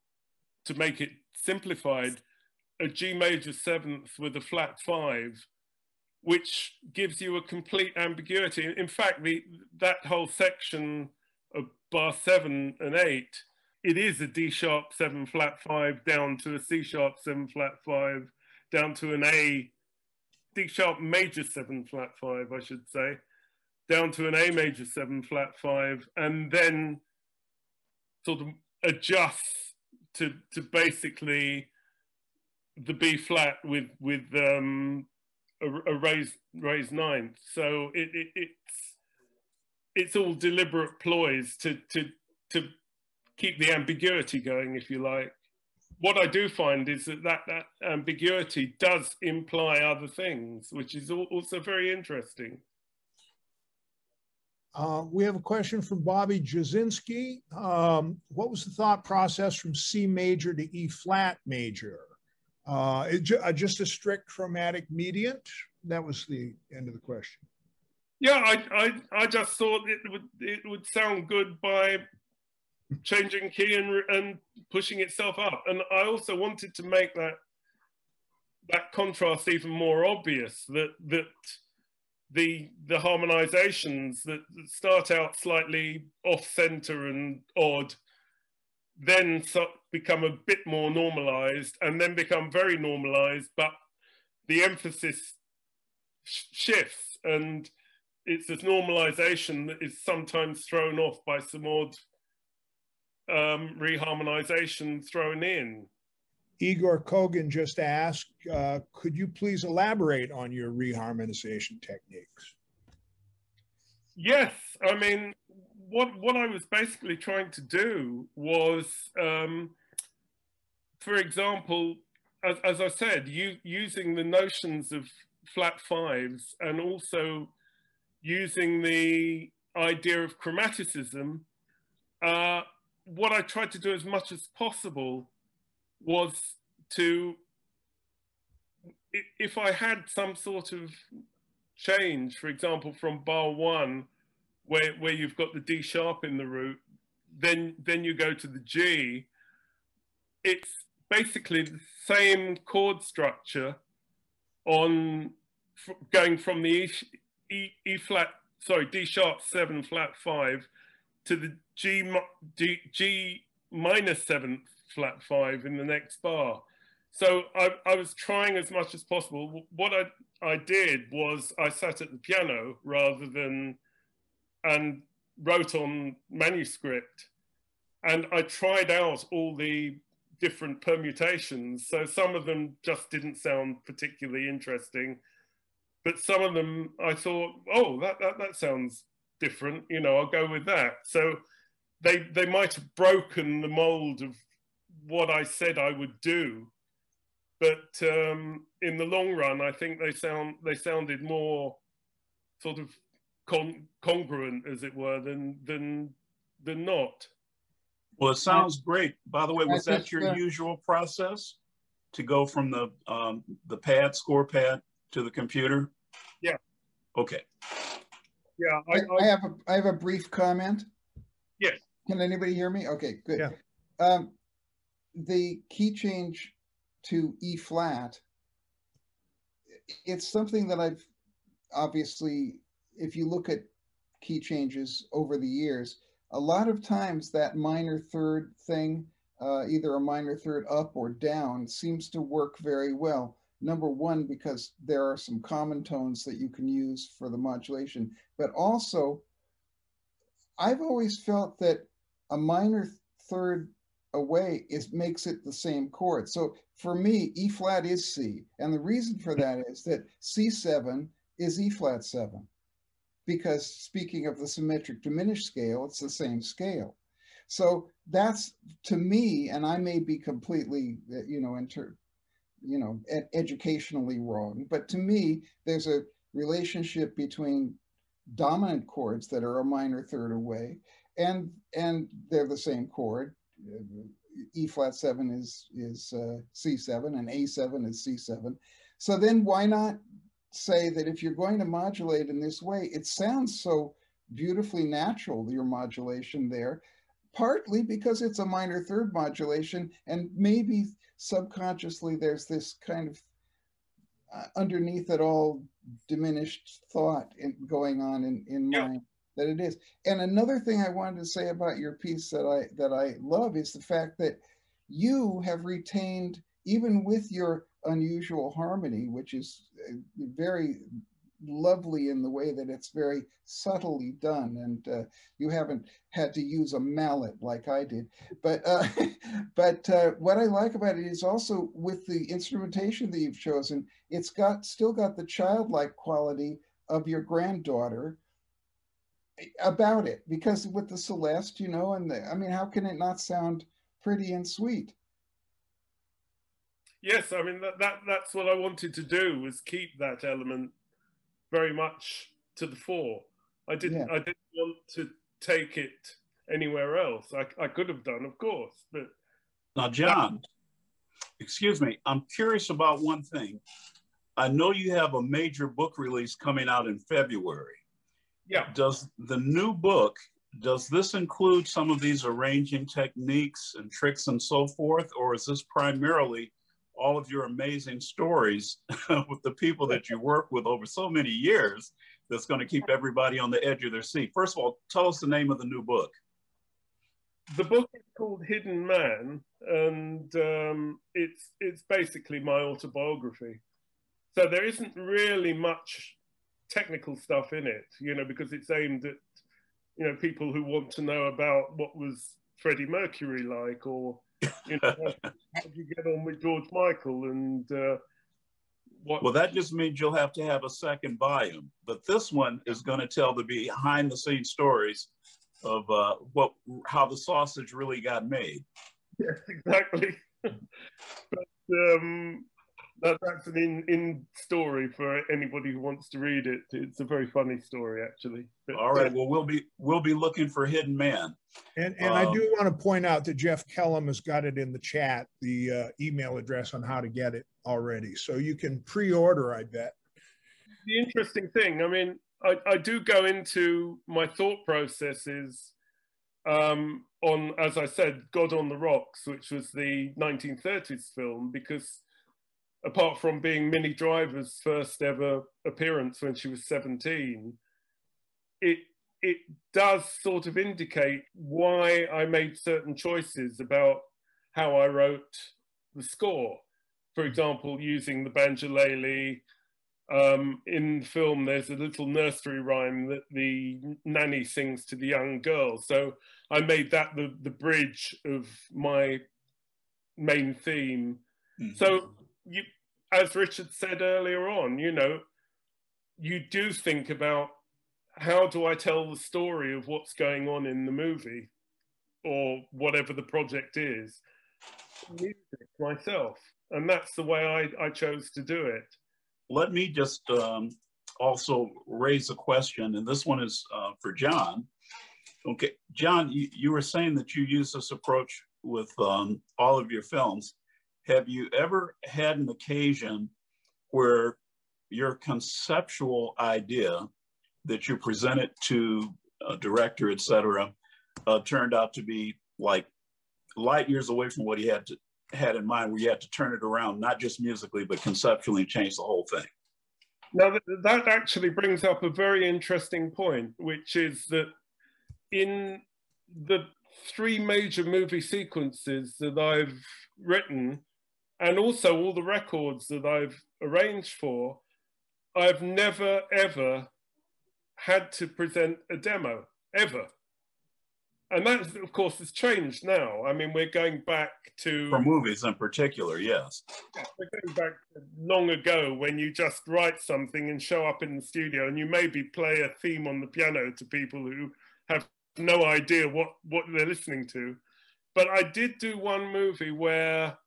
to make it simplified, a G major seventh with a flat five, which gives you a complete ambiguity. In fact, the, that whole section of bar seven and eight, it is a D sharp seven flat five down to a C sharp seven flat five down to an A D sharp major seven flat five, I should say, down to an A major seven flat five, and then sort of adjust to to basically the B flat with with um, a, a raised raised ninth. So it, it, it's it's all deliberate ploys to to to keep the ambiguity going, if you like what I do find is that, that that ambiguity does imply other things, which is also very interesting. Uh, we have a question from Bobby Jasinski. Um, what was the thought process from C major to E flat major? Uh, it, uh, just a strict chromatic mediant? That was the end of the question. Yeah, I, I, I just thought it would it would sound good by changing key and, and pushing itself up. And I also wanted to make that that contrast even more obvious that that the the harmonizations that, start out slightly off center and odd then so become a bit more normalized and then become very normalized but the emphasis sh shifts and it's this normalization that is sometimes thrown off by some odd um, reharmonization thrown in. Igor Kogan just asked, uh, could you please elaborate on your reharmonization techniques? Yes, I mean, what what I was basically trying to do was, um, for example, as, as I said, you, using the notions of flat fives and also using the idea of chromaticism, uh, what I tried to do as much as possible was to, if I had some sort of change, for example, from bar one, where, where you've got the D sharp in the root, then, then you go to the G, it's basically the same chord structure on going from the E, e, e flat, sorry, D sharp seven flat five to the G, G minus seventh flat five in the next bar. So I, I, was trying as much as possible. What I, I did was I sat at the piano rather than, and wrote on manuscript. And I tried out all the different permutations. So some of them just didn't sound particularly interesting. But some of them I thought, oh, that, that, that sounds different, you know, I'll go with that. So they they might have broken the mold of what I said I would do, but um, in the long run, I think they sound they sounded more sort of con congruent, as it were, than than than not. Well, it sounds great. By the way, was that your usual process? to go from the um, the pad, score pad, to the computer? Yeah. Okay. Yeah, I, I, I have a I have a brief comment. Yes. Can anybody hear me? Okay, good. Yeah. Um, the key change to E flat, it's something that I've obviously, if you look at key changes over the years, a lot of times that minor third thing, uh, either a minor third up or down, seems to work very well. Number one, because there are some common tones that you can use for the modulation, but also I've always felt that a minor third away is makes it the same chord. So for me, E flat is C. And the reason for that is that C7 is E flat 7. Because speaking of the symmetric diminished scale, it's the same scale. So that's to me, and I may be completely, you know, inter, you know, ed educationally wrong, but to me, there's a relationship between dominant chords that are a minor third away, and and they're the same chord. E flat seven is is uh, C seven, and A seven is C seven. So then, why not say that if you're going to modulate in this way, it sounds so beautifully natural your modulation there, partly because it's a minor third modulation, and maybe subconsciously there's this kind of uh, underneath it all diminished thought in, going on in, in yeah. mind that it is. And another thing I wanted to say about your piece that I that I love is the fact that you have retained even with your unusual harmony, which is uh, very lovely in the way that it's very subtly done and uh, you haven't had to use a mallet like I did. But uh, but uh, what I like about it is also with the instrumentation that you've chosen it's got still got the childlike quality of your granddaughter eh, about it. Because with the Celeste you know and the, I mean how can it not sound pretty and sweet? Yes I mean that, that that's what I wanted to do was keep that element very much to the fore. I didn't. Yeah. I didn't want to take it anywhere else. I, I could have done, of course, but now, John, excuse me. I'm curious about one thing. I know you have a major book release coming out in February. Yeah. Does the new book does this include some of these arranging techniques and tricks and so forth, or is this primarily all of your amazing stories with the people that you work with over so many years that's going to keep everybody on the edge of their seat. First of all, tell us the name of the new book. The book is called Hidden Man, and um, it's it's basically my autobiography. So there isn't really much technical stuff in it, you know, because it's aimed at you know people who want to know about what was Freddie Mercury like or you know, how did you get on with George Michael and uh, what? Well, that just means you'll have to have a second volume. But this one is going to tell the behind the scenes stories of uh, what how the sausage really got made. Yes, exactly. but um, that, that's an in, in story for anybody who wants to read it. It's a very funny story, actually. But, All right. Well, we'll be we'll be looking for Hidden Man. And and um, I do want to point out that Jeff Kellum has got it in the chat, the uh, email address on how to get it already, so you can pre-order. I bet. The interesting thing, I mean, I, I do go into my thought processes um, on, as I said, God on the Rocks, which was the 1930s film, because apart from being Minnie Driver's first ever appearance when she was 17, it it does sort of indicate why I made certain choices about how I wrote the score. For example, using the banjolele. Um, in the film, there's a little nursery rhyme that the nanny sings to the young girl. So I made that the, the bridge of my main theme. Mm -hmm. So you, as Richard said earlier on, you know, you do think about how do I tell the story of what's going on in the movie or whatever the project is music myself. And that's the way I, I chose to do it. Let me just um, also raise a question, and this one is uh, for John. Okay, John, you, you were saying that you use this approach with um, all of your films. Have you ever had an occasion where your conceptual idea that you presented to a director, et cetera, uh, turned out to be like light years away from what he had to had in mind, where you had to turn it around, not just musically, but conceptually change the whole thing? Now, that actually brings up a very interesting point, which is that in the three major movie sequences that I've written, and also all the records that I've arranged for, I've never ever had to present a demo, ever. And that, of course, has changed now. I mean, we're going back to. For movies in particular, yes. We're going back long ago when you just write something and show up in the studio and you maybe play a theme on the piano to people who have no idea what, what they're listening to. But I did do one movie where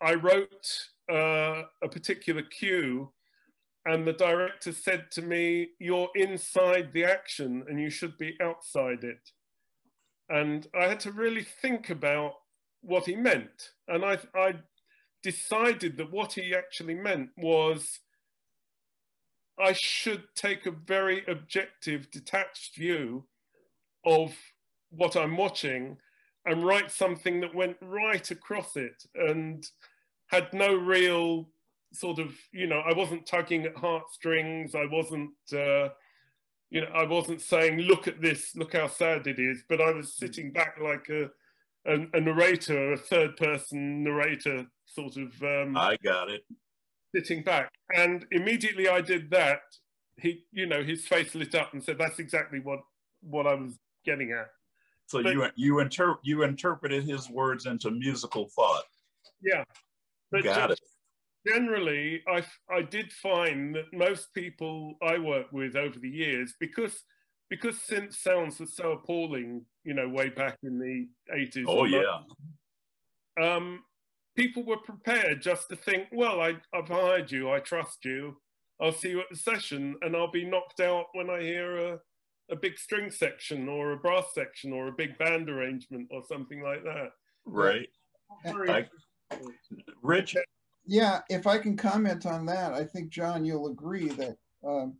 I wrote uh, a particular cue and the director said to me, You're inside the action and you should be outside it. And I had to really think about what he meant. And I, I decided that what he actually meant was I should take a very objective, detached view of what I'm watching and write something that went right across it and had no real sort of, you know, I wasn't tugging at heartstrings. I wasn't, uh, you know, I wasn't saying, look at this, look how sad it is. But I was sitting back like a, a, a narrator, a third person narrator, sort of. Um, I got it. Sitting back. And immediately I did that. He, you know, his face lit up and said, that's exactly what, what I was getting at. So but, you you inter- you interpreted his words into musical thought. Yeah, but got it generally, I, I did find that most people I work with over the years, because because synth sounds were so appalling, you know, way back in the 80s. Oh, yeah. Um, people were prepared just to think, well, I, I've hired you, I trust you, I'll see you at the session, and I'll be knocked out when I hear a, a big string section or a brass section or a big band arrangement or something like that. Right. I, Rich, yeah, if I can comment on that, I think, John, you'll agree that um,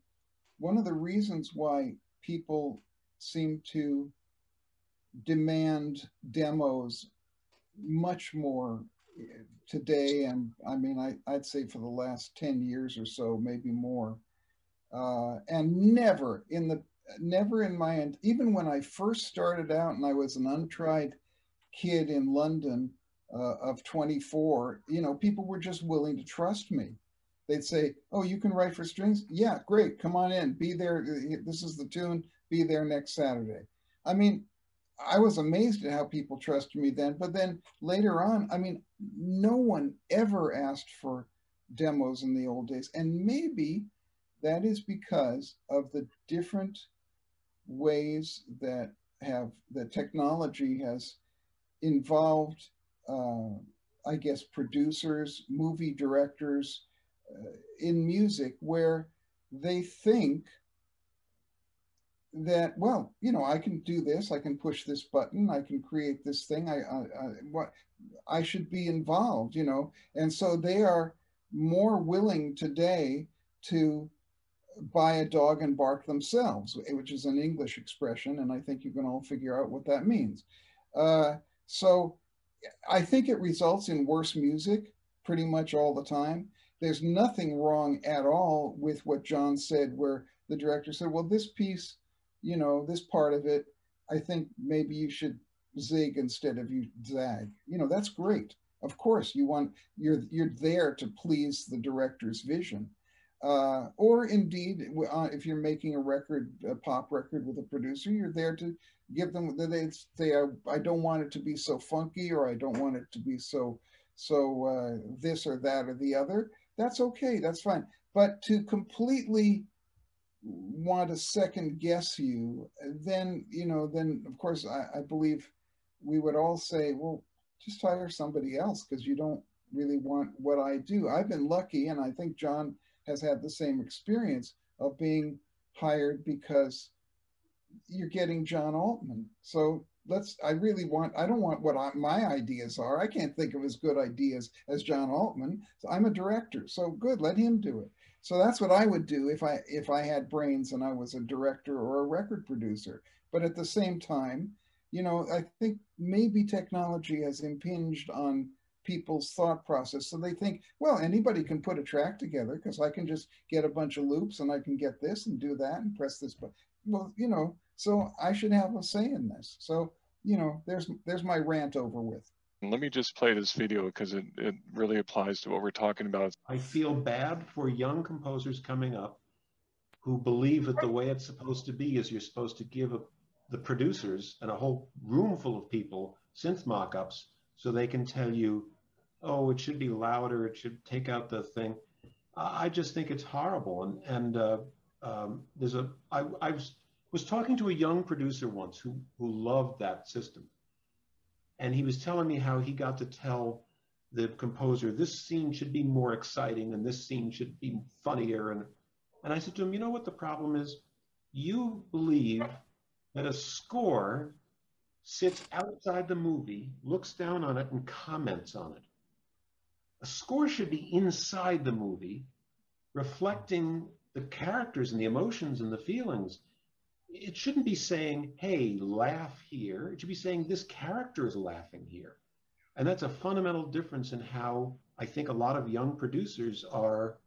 one of the reasons why people seem to demand demos much more eh, today, and I mean, I, would say for the last 10 years or so, maybe more, uh, and never in the never in my end even when I first started out and I was an untried kid in London uh, of 24, you know, people were just willing to trust me. They'd say, "Oh, you can write for strings? Yeah, great. Come on in. Be there. This is the tune. Be there next Saturday." I mean, I was amazed at how people trusted me then. But then later on, I mean, no one ever asked for demos in the old days, and maybe that is because of the different ways that have that technology has involved uh, I guess, producers, movie directors uh, in music where they think that well you know i can do this i can push this button i can create this thing i, I, I what i should be involved you know? And so they are more willing today to buy a dog and bark themselves which is an english expression and i think you can all figure out what that means uh, so I think it results in worse music pretty much all the time. There's nothing wrong at all with what John said, where the director said, Well, this piece, you know, this part of it, I think maybe you should zig instead of you zag. You know, that's great. Of course, you want you're you're there to please the director's vision. Uh, or indeed, uh, if you're making a record, a pop record with a producer, you're there to give them they say I, don't want it to be so funky or I don't want it to be so so uh, this or that or the other. That's okay. That's fine. But to completely want to second guess you, then you know, then of course I, I believe we would all say, well, just hire somebody else because you don't really want what I do. I've been lucky, and I think John has had the same experience of being hired because you're getting John Altman. So let's i really want i don't want what I, my ideas are. I can't think of as good ideas as john altman. So i'm a director. So good let him do it. So that's what i would do if i if i had brains and i was a director or a record producer. But at the same time you know i think maybe technology has impinged on people's thought process so they think well anybody can put a track together because i can just get a bunch of loops and i can get this and do that and press this button. well you know so I should have a say in this. So, you know, there's there's my rant over with. Let me just play this video because it, it really applies to what we're talking about. I feel bad for young composers coming up who believe that the way it's supposed to be is you're supposed to give a, the producers and a whole room full of people synth mock-ups so they can tell you, oh, it should be louder, it should take out the thing. I just think it's horrible. And, and uh, um, there's a, I, I was was talking to a young producer once who, who loved that system. And he was telling me how he got to tell the composer, this scene should be more exciting and this scene should be funnier. And, and I said to him, you know what the problem is? You believe that a score sits outside the movie, looks down on it, and comments on it. A score should be inside the movie, reflecting the characters and the emotions and the feelings it shouldn't be saying, hey, laugh here. It should be saying this character is laughing here. And that's a fundamental difference in how I think a lot of young producers are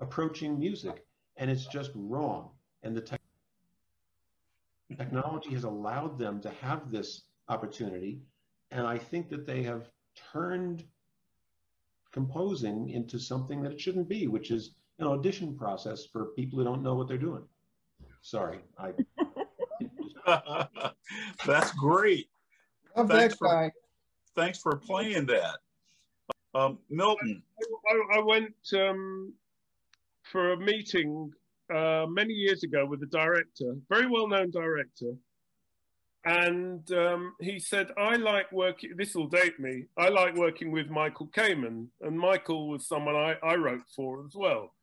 approaching music. And it's just wrong. And the te technology has allowed them to have this opportunity. And I think that they have turned composing into something that it shouldn't be, which is an audition process for people who don't know what they're doing. Sorry. I... That's great. Love thanks that guy. For, thanks for playing that. Um, Milton. I, I went um, for a meeting uh, many years ago with a director, very well known director. And um, he said, I like working, this will date me, I like working with Michael Kamen. And Michael was someone I, I wrote for as well.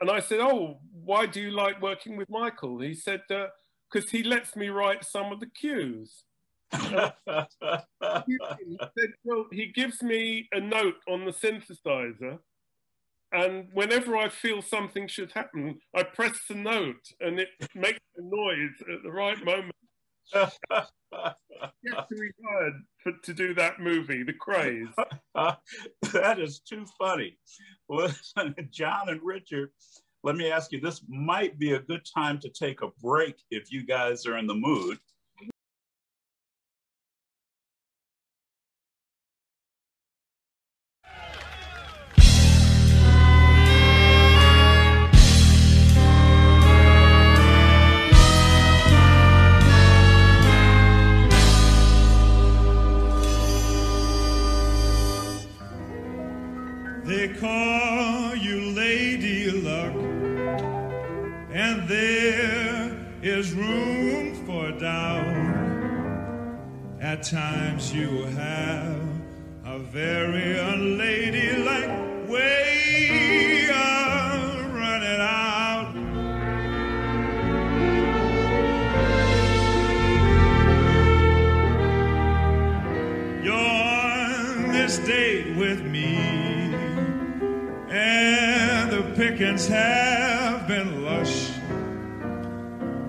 And I said, Oh, why do you like working with Michael? He said, Because uh, he lets me write some of the cues. he said, Well, he gives me a note on the synthesizer. And whenever I feel something should happen, I press the note and it makes a noise at the right moment. For, to do that movie, The Craze. that is too funny. Listen, John and Richard, let me ask you, this might be a good time to take a break if you guys are in the mood. Times you have a very unladylike way of running out. You're on this date with me, and the pickings have been lush,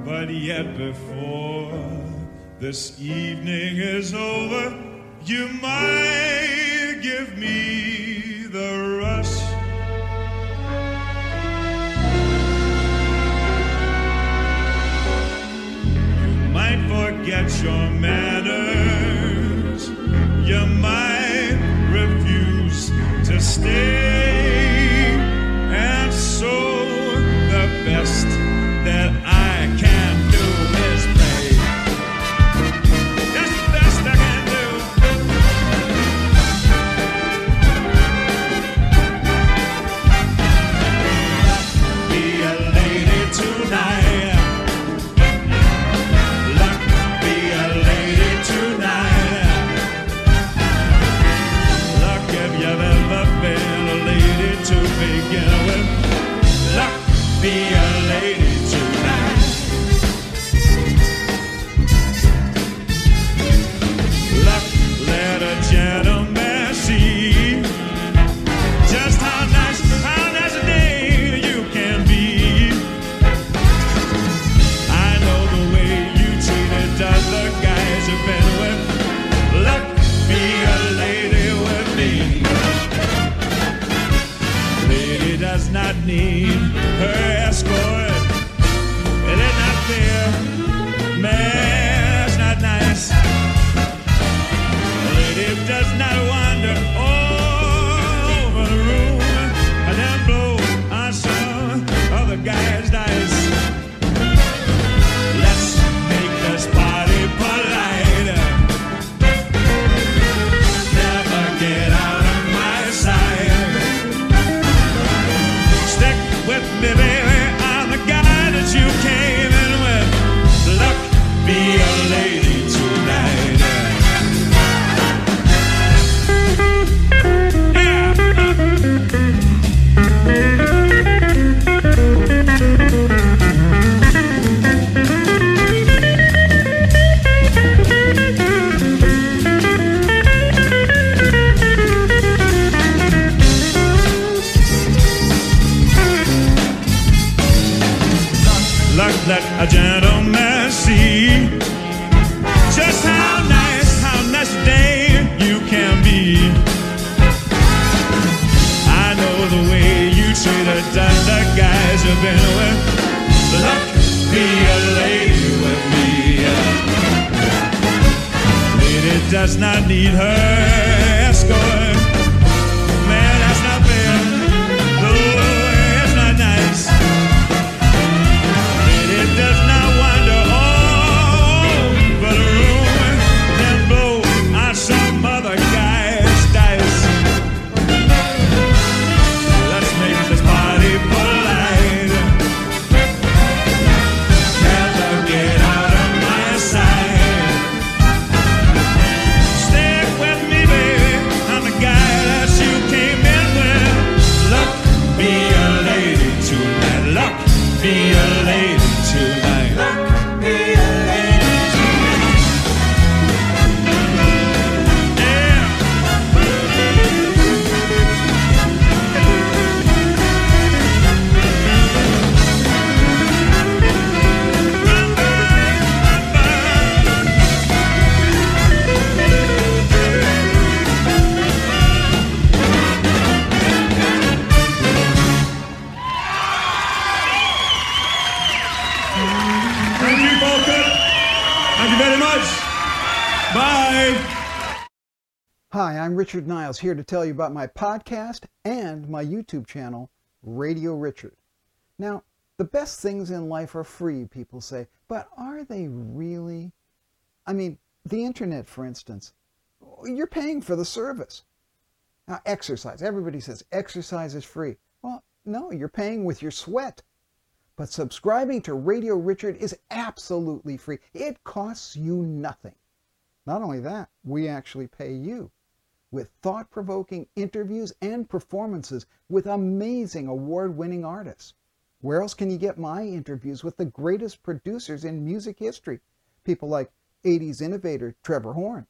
but yet before this evening is over, you might give me Richard Niles here to tell you about my podcast and my YouTube channel, Radio Richard. Now, the best things in life are free, people say, but are they really? I mean, the internet, for instance, you're paying for the service. Now, exercise. Everybody says exercise is free. Well, no, you're paying with your sweat. But subscribing to Radio Richard is absolutely free. It costs you nothing. Not only that, we actually pay you with thought provoking interviews and performances with amazing award winning artists. Where else can you get my interviews with the greatest producers in music history? People like 80s innovator Trevor Horn,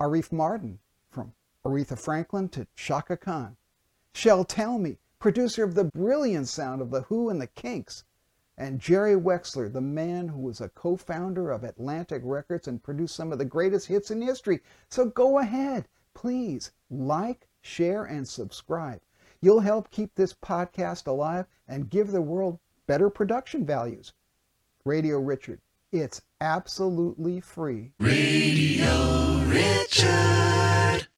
Arif Mardin, from Aretha Franklin to Chaka Khan, Shel Talmy, producer of the brilliant sound of The Who and the Kinks, and Jerry Wexler, the man who was a co founder of Atlantic Records and produced some of the greatest hits in history. So go ahead, please like, share, and subscribe. You'll help keep this podcast alive and give the world better production values. Radio Richard, it's absolutely free. Radio Richard.